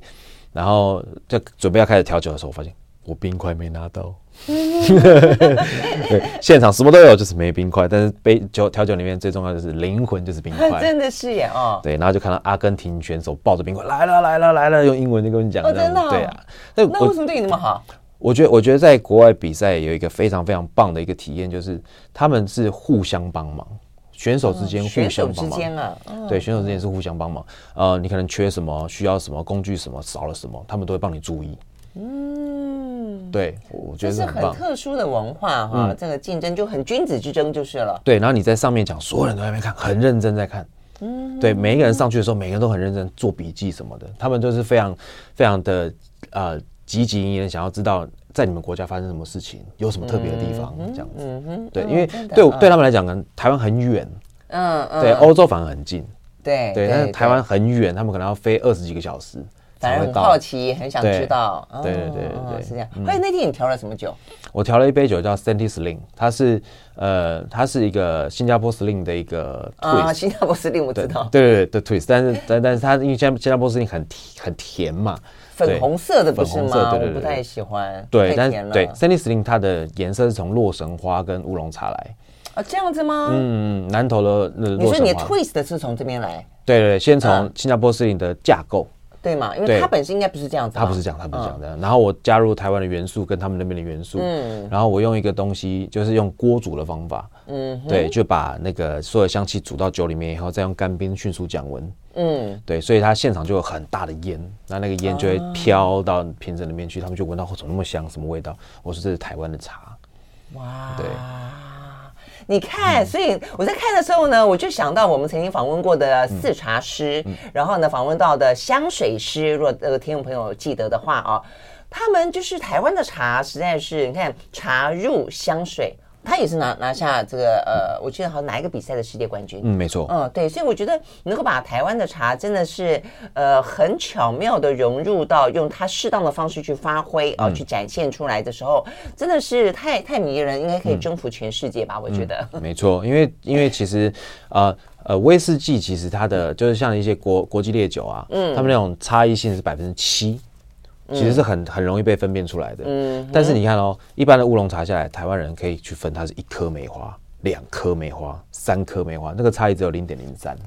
然后就准备要开始调酒的时候，我发现我冰块没拿到。对，[LAUGHS] 现场什么都有，就是没冰块。但是杯酒调酒里面最重要的就是灵魂，就是冰块。[LAUGHS] 真的是耶哦。对，然后就看到阿根廷选手抱着冰块来了来了来了，用英文就跟你讲。哦，真的。对啊。那那为什么对你那么好？我觉得，我觉得在国外比赛有一个非常非常棒的一个体验，就是他们是互相帮忙，选手之间互相帮忙。选手之间啊。对，选手之间是互相帮忙。呃，你可能缺什么，需要什么工具，什么少了什么，他们都会帮你注意。嗯，对，我觉得是很，很特殊的文化哈，嗯、这个竞争就很君子之争就是了。对，然后你在上面讲，所有人都在那边看，很认真在看。嗯，对，每一个人上去的时候，每个人都很认真做笔记什么的，他们就是非常非常的呃积极营营的想要知道在你们国家发生什么事情，有什么特别的地方，这样子。嗯哼，对，因为对对他们来讲呢，台湾很远，嗯嗯，对，欧洲反而很近，对对，但是台湾很远，他们可能要飞二十几个小时。反正很好奇，很想知道。对对对对，是这样。所以那天你调了什么酒？我调了一杯酒叫 Sandy Sling，它是呃，它是一个新加坡 Slim 的一个 twist。啊，新加坡 Slim 我知道。对对对的 twist，但是但但是它因为新新加坡 Slim 很甜很甜嘛，粉红色的不是吗？我不太喜欢。对，但是对 Sandy Sling 它的颜色是从洛神花跟乌龙茶来。啊，这样子吗？嗯，南投的那你说你的 twist 是从这边来？对对，先从新加坡 Slim 的架构。对嘛？因为它本身应该不是这样子。它不是这样，它不是这样的。然后我加入台湾的元素跟他们那边的元素，嗯，然后我用一个东西，就是用锅煮的方法，嗯，对，就把那个所有香气煮到酒里面以后，再用干冰迅速降温，嗯，对，所以它现场就有很大的烟，那那个烟就会飘到瓶子里面去，他们就闻到怎么那么香，什么味道？我说这是台湾的茶，哇，对。你看，所以我在看的时候呢，我就想到我们曾经访问过的四茶师，嗯。嗯、然后呢，访问到的香水师，如果呃听众朋友记得的话啊，他们就是台湾的茶，实在是你看茶入香水。他也是拿拿下这个呃，我记得好像哪一个比赛的世界冠军。嗯，没错。嗯，对，所以我觉得能够把台湾的茶真的是呃很巧妙的融入到用它适当的方式去发挥啊，呃嗯、去展现出来的时候，真的是太太迷人，应该可以征服全世界吧？嗯、我觉得。嗯、没错，因为因为其实呃呃威士忌其实它的就是像一些国国际烈酒啊，嗯，他们那种差异性是百分之七。其实是很很容易被分辨出来的。嗯，但是你看哦，一般的乌龙茶下来，台湾人可以去分，它是一颗梅花、两颗梅花、三颗梅花，那个差异只有零点零三。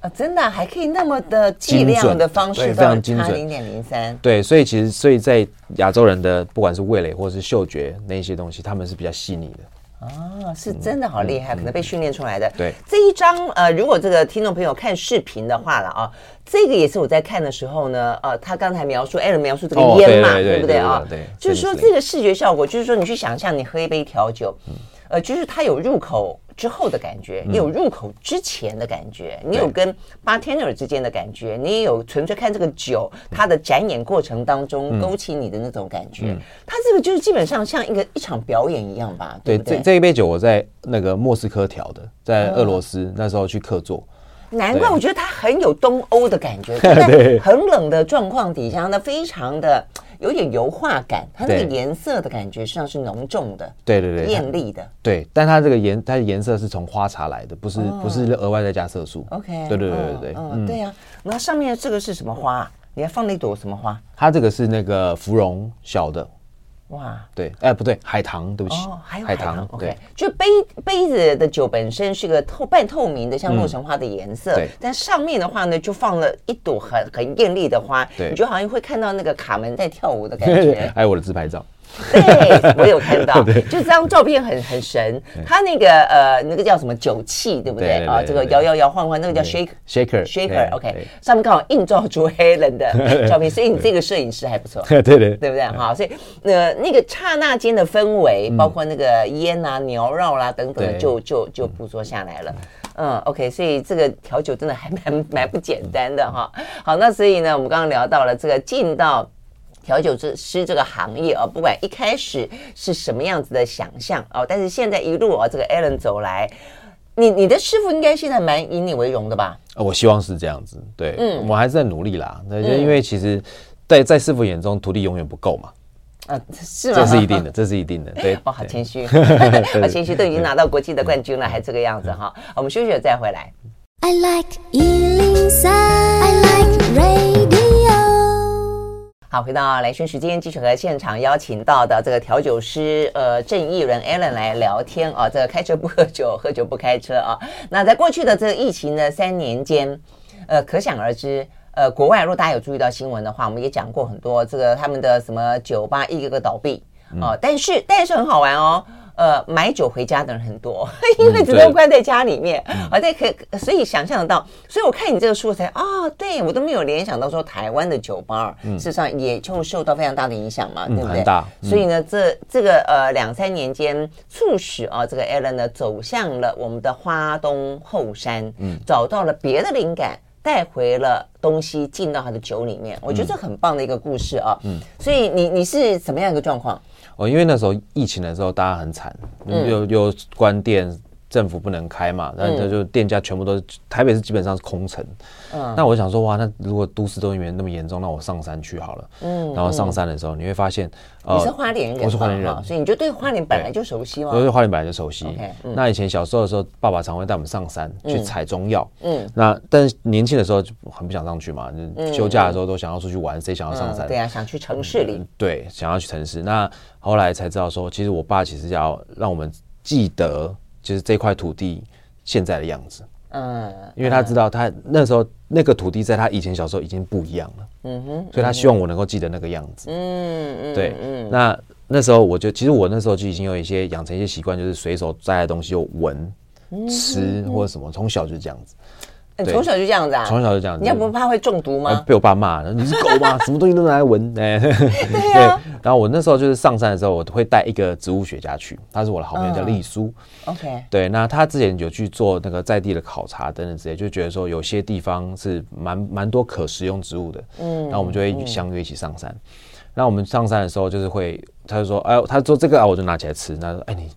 啊，真的、啊、还可以那么的计量的方式，非常精准，零点零三。对，所以其实，所以在亚洲人的不管是味蕾或者是嗅觉那些东西，他们是比较细腻的。哦，是真的好厉害，嗯、可能被训练出来的。对，这一张呃，如果这个听众朋友看视频的话了啊，这个也是我在看的时候呢，呃，他刚才描述，Alan 描述这个烟嘛，对不对啊？对，就是说这个视觉效果，就是说你去想象你喝一杯调酒，嗯、呃，就是它有入口。之后的感觉，也有入口之前的感觉，嗯、你有跟 bartender 之间的感觉，你也有纯粹看这个酒它的展演过程当中勾起你的那种感觉。嗯、它这个就是基本上像一个一场表演一样吧？对，对，对，这这一杯酒我在那个莫斯科调的，在俄罗斯、嗯、那时候去客座。难怪我觉得它很有东欧的感觉，[LAUGHS] 对在很冷的状况底下，呢非常的 [TSK] 有点油画感，它那个颜色的感觉实际上是浓重的，对对对，艳丽的，对。但它这个颜，它的颜色是从花茶来的，不是、哦、不是额外再加色素。OK，对对对对对，嗯，嗯对呀、啊。那上面这个是什么花？你还放了一朵什么花？它这个是那个芙蓉小的。哇，对，哎，不对，海棠，对不起，哦，还有海棠，OK，就杯杯子的酒本身是个透半透明的，像洛神花的颜色，对，但上面的话呢，就放了一朵很很艳丽的花，对，你就好像会看到那个卡门在跳舞的感觉，[LAUGHS] 还有我的自拍照。[LAUGHS] 对，我有看到，[LAUGHS] 就这张照片很很神。他那个呃，那个叫什么酒器，对不对啊？这个摇摇摇晃晃，那个叫 shaker shaker shaker。OK，上面刚好映照出 Helen 的照片，所以你这个摄影师还不错。[LAUGHS] 对对对，对不对？哈，所以呃，那个刹那间的氛围，包括那个烟啊、缭绕啦等等，就就就捕捉下来了。嗯，OK，所以这个调酒真的还蛮蛮不简单的哈。好，那所以呢，我们刚刚聊到了这个进到。调酒师这个行业啊，不管一开始是什么样子的想象哦，但是现在一路啊，这个 Alan 走来，你你的师傅应该现在蛮以你为荣的吧？我希望是这样子，对，嗯，我还是在努力啦。那就因为其实，在在师傅眼中，徒弟永远不够嘛。啊，是吗？这是一定的，这是一定的。对，[LAUGHS] 哦，好谦虚，好 [LAUGHS] [LAUGHS] 谦虚，都已经拿到国际的冠军了，还这个样子哈。我们休息了再回来。I like 103, I like radio 好，回到来讯时间，继续和现场邀请到的这个调酒师，呃，郑义伦 Alan 来聊天啊。这个开车不喝酒，喝酒不开车啊。那在过去的这个疫情的三年间，呃，可想而知，呃，国外如果大家有注意到新闻的话，我们也讲过很多这个他们的什么酒吧一个个倒闭啊。但是，但是很好玩哦。呃，买酒回家的人很多，[LAUGHS] 因为只能关在家里面，而且可所以想象得到，所以我看你这个书才啊、哦，对我都没有联想到说台湾的酒吧，嗯、事实上也就受到非常大的影响嘛，嗯、对不对？所以呢，这这个呃两三年间，促使啊这个 Alan 呢走向了我们的花东后山，嗯，找到了别的灵感，带回了东西进到他的酒里面，我觉得这很棒的一个故事啊，嗯，所以你你是什么样一个状况？哦，因为那时候疫情的时候，大家很惨，有有关店。政府不能开嘛，那这就店家全部都是台北是基本上是空城。嗯，那我想说哇，那如果都市都没那么严重，那我上山去好了。嗯，然后上山的时候，你会发现，你是花莲人，我是花莲人，所以你就对花莲本来就熟悉嘛？我对花莲本来就熟悉。那以前小时候的时候，爸爸常会带我们上山去采中药。嗯，那但是年轻的时候就很不想上去嘛，就休假的时候都想要出去玩，谁想要上山？对啊，想去城市里。对，想要去城市。那后来才知道说，其实我爸其实要让我们记得。就是这块土地现在的样子，嗯，因为他知道他那时候那个土地在他以前小时候已经不一样了，嗯哼，所以他希望我能够记得那个样子，嗯嗯，对，嗯，那那时候我就其实我那时候就已经有一些养成一些习惯，就是随手摘的东西就闻、吃或者什么，从小就是这样子。从小就这样子啊！从小就这样子，你要不怕会中毒吗？被我爸骂了，你是狗吗？[LAUGHS] 什么东西都拿来闻？哎，对 [LAUGHS] 呀。然后我那时候就是上山的时候，我会带一个植物学家去，他是我的好朋友，叫丽苏。OK，对，那他之前有去做那个在地的考察等等之类，就觉得说有些地方是蛮蛮多可食用植物的。嗯，然后我们就会相约一起上山。那我们上山的时候，就是会，他就说，哎，他说这个啊，我就拿起来吃。他说，哎，你。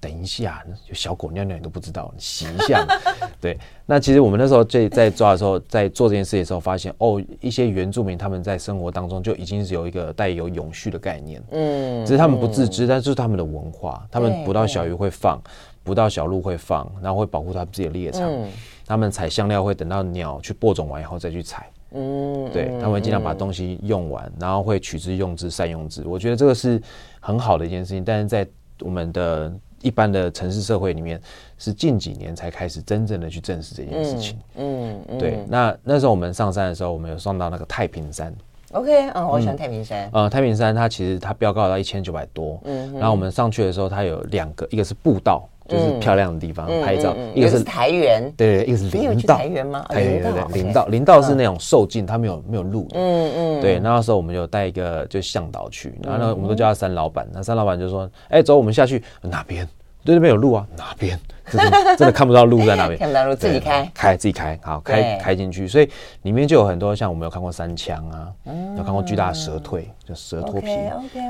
等一下，有小狗尿尿你都不知道，你洗一下。[LAUGHS] 对，那其实我们那时候在在抓的时候，在做这件事的时候，发现哦，一些原住民他们在生活当中就已经是有一个带有永续的概念。嗯，只是他们不自知，嗯、但是他们的文化，他们捕到小鱼会放，捕到小鹿会放，然后会保护他们自己的猎场。嗯、他们采香料会等到鸟去播种完以后再去采。嗯，对，他们会尽量把东西用完，然后会取之用之，善用之。我觉得这个是很好的一件事情，但是在我们的一般的城市社会里面，是近几年才开始真正的去正视这件事情。嗯，嗯对。那那时候我们上山的时候，我们有上到那个太平山。OK，嗯，我喜欢太平山。呃，太平山它其实它标高到一千九百多。嗯。然后我们上去的时候，它有两个，一个是步道。就是漂亮的地方拍照，一个是台原，对对，一个是林道。台原吗？对对对，林道林道是那种受尽，它没有没有路。嗯嗯。对，那时候我们就带一个就向导去，然后呢，我们都叫他三老板。那三老板就说：“哎，走，我们下去哪边？对，那边有路啊，哪边？[LAUGHS] 真的看不到路在哪边？[LAUGHS] 看不到路，自己开，开自己开，好开开进去。所以里面就有很多像我们有看过三枪啊，有看过巨大的蛇退，就蛇脱皮，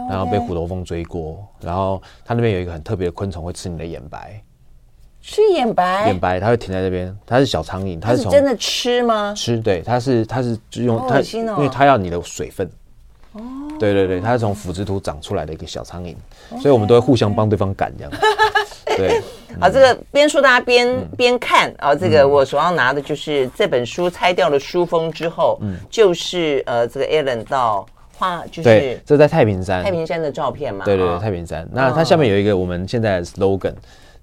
然后被虎头蜂追过，然后它那边有一个很特别的昆虫会吃你的眼白。吃眼白，眼白，它会停在这边，它是小苍蝇，它是从真的吃吗？吃，对，它是它是就用它，因为它要你的水分。哦，对对对，它是从腐殖土长出来的一个小苍蝇，所以我们都会互相帮对方赶这样。[LAUGHS] 对，好，这个边说大家边边看啊，这个我手上拿的就是这本书拆掉了书封之后，嗯，就是呃这个 Alan 到画就是这在太平山，太平山的照片嘛，对对对，太平山，那它下面有一个我们现在的 slogan。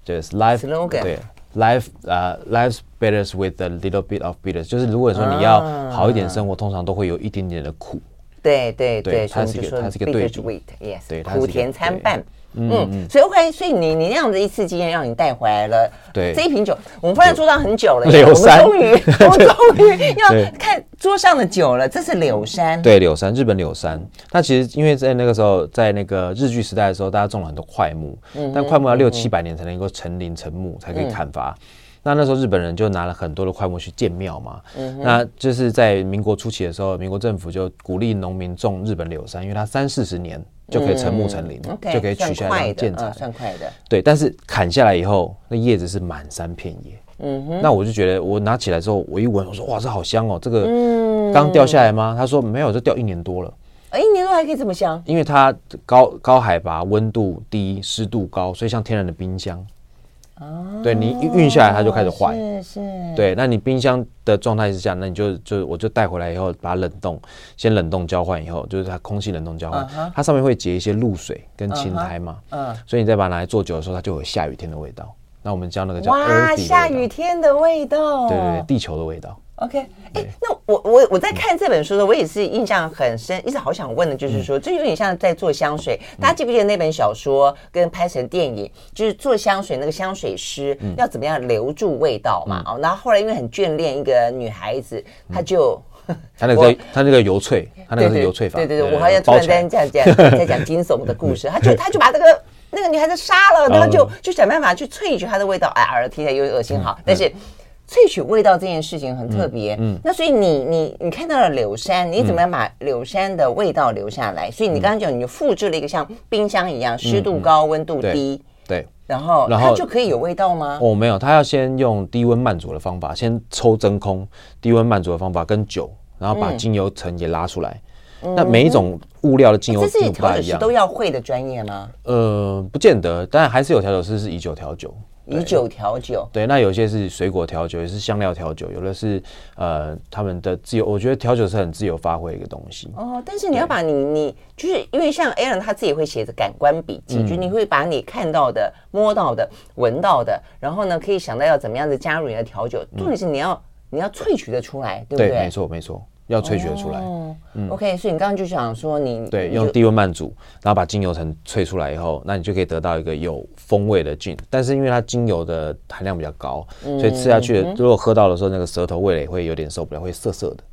就是 life Slogan 对 life 呃、uh, life's better with a little bit of bitter，就是如果说你要好一点生活，啊、通常都会有一点点的苦。对对对，它是一个它是一个对比，yes，对，苦甜参半。嗯，所以 OK，所以你你那样的一次经验让你带回来了，对。这一瓶酒，我们放在桌上很久了，我们终于 [LAUGHS] 我们终于要看桌上的酒了，这是柳山，对，柳山，日本柳山。那其实因为在那个时候，在那个日据时代的时候，大家种了很多块木，嗯但块木要六七百年才能够成林成木，才可以砍伐。那那时候日本人就拿了很多的块木去建庙嘛，那就是在民国初期的时候，民国政府就鼓励农民种日本柳杉，因为它三四十年。就可以成木成林，就可以取下来建材，算快的。对，但是砍下来以后，那叶子是满山遍野。嗯哼。那我就觉得，我拿起来之后，我一闻，我说哇，这好香哦！这个刚掉下来吗？他说没有，这掉一年多了。哎，一年多还可以这么香？因为它高高海拔，温度低，湿度高，所以像天然的冰箱。哦，对，你一运下来它就开始坏，是是，对，那你冰箱的状态是这样，那你就就我就带回来以后把它冷冻，先冷冻交换以后，就是它空气冷冻交换，它上面会结一些露水跟青苔嘛，嗯，所以你再把它拿来做酒的时候，它就有下雨天的味道。那我们叫那个叫哇，下雨天的味道，对对对，地球的味道。OK，那我我我在看这本书的时候，我也是印象很深，一直好想问的就是说，这、嗯、有点像在做香水。大家记不记得那本小说跟拍成电影，就是做香水那个香水师要怎么样留住味道嘛？哦、嗯，然后后来因为很眷恋一个女孩子，他就他那个他那个油萃，他那个是油萃法，对对对，我好像突然间这样讲 [LAUGHS] 在讲惊悚的故事，他就他就把这个那个女孩子杀了，然后就就想办法去萃取她的味道，哎，耳听起来有点恶心哈，但是。萃取味道这件事情很特别，嗯，那所以你你你看到了柳杉，你怎么样把柳杉的味道留下来？所以你刚刚讲，你就复制了一个像冰箱一样，湿度高、温度低，对，然后然后它就可以有味道吗？哦，没有，它要先用低温慢煮的方法，先抽真空，低温慢煮的方法跟酒，然后把精油层也拉出来。那每一种物料的精油不一样，都要会的专业吗？呃，不见得，但还是有调酒师是以酒调酒。以酒调酒，对，那有些是水果调酒，也是香料调酒，有的是呃他们的自由，我觉得调酒是很自由发挥的一个东西。哦，但是你要把你你就是因为像 Alan 他自己会写着感官笔记，嗯、就你会把你看到的、摸到的、闻到的，然后呢可以想到要怎么样子加入你的调酒，重点是你要你要萃取的出来，对不对？对，没错，没错。要萃取的出来，哦嗯、OK，所以你刚刚就想说你，你对用低温慢煮，然后把精油层萃出来以后，那你就可以得到一个有风味的 gin，但是因为它精油的含量比较高，所以吃下去，如果喝到的时候，那个舌头味蕾会有点受不了，会涩涩的，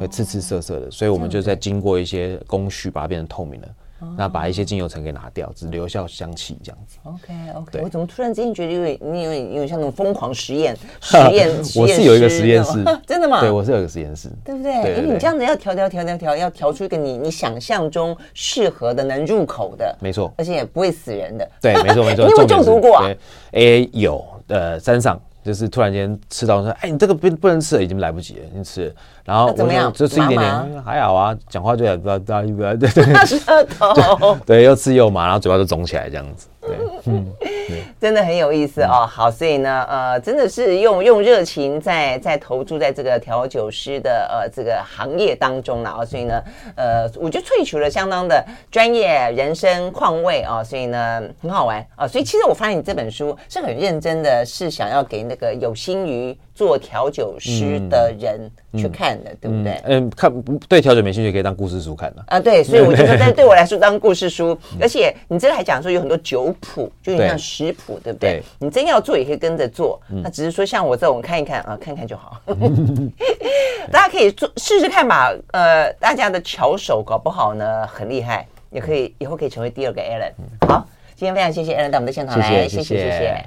会刺刺涩涩的，所以我们就在经过一些工序把它变成透明的。那把一些精油层给拿掉，只留下香气这样子。OK OK，我怎么突然之间觉得有点你有点有点像那种疯狂实验 [LAUGHS] 实验？我是有一个实验室，[LAUGHS] 真的吗？对，我是有一个实验室，对不对？因为你这样子要调调调调调，要调出一个你你想象中适合的、能入口的，没错，而且也不会死人的。[LAUGHS] 对，没错没错。你有没有中毒过啊？哎，有，呃，山上。就是突然间吃到说，哎，你这个不不能吃了，已经来不及了，你吃了。然后怎么样？就吃一点点，还好啊。讲话就不要不要不要，对对舌 [LAUGHS] 头，对，又吃又麻，然后嘴巴就肿起来这样子。[LAUGHS] 真的很有意思哦。好，所以呢，呃，真的是用用热情在在投注在这个调酒师的呃这个行业当中了啊。所以呢，呃，我就萃取了相当的专业、人生、况味啊。所以呢，很好玩啊。所以其实我发现你这本书是很认真的，是想要给那个有心于做调酒师的人去看的，对不对？嗯，看对调酒没兴趣可以当故事书看的啊。对，所以我觉得这对我来说当故事书，而且你这个还讲说有很多酒谱，就有点像食谱，对不对？你真要做也可以跟着做，那只是说像我这种看一看啊，看看就好。[LAUGHS] [LAUGHS] 大家可以做试试看吧。呃，大家的巧手搞不好呢很厉害，也可以以后可以成为第二个 Alan。好，今天非常谢谢 Alan 到我们的现场来，谢谢谢谢。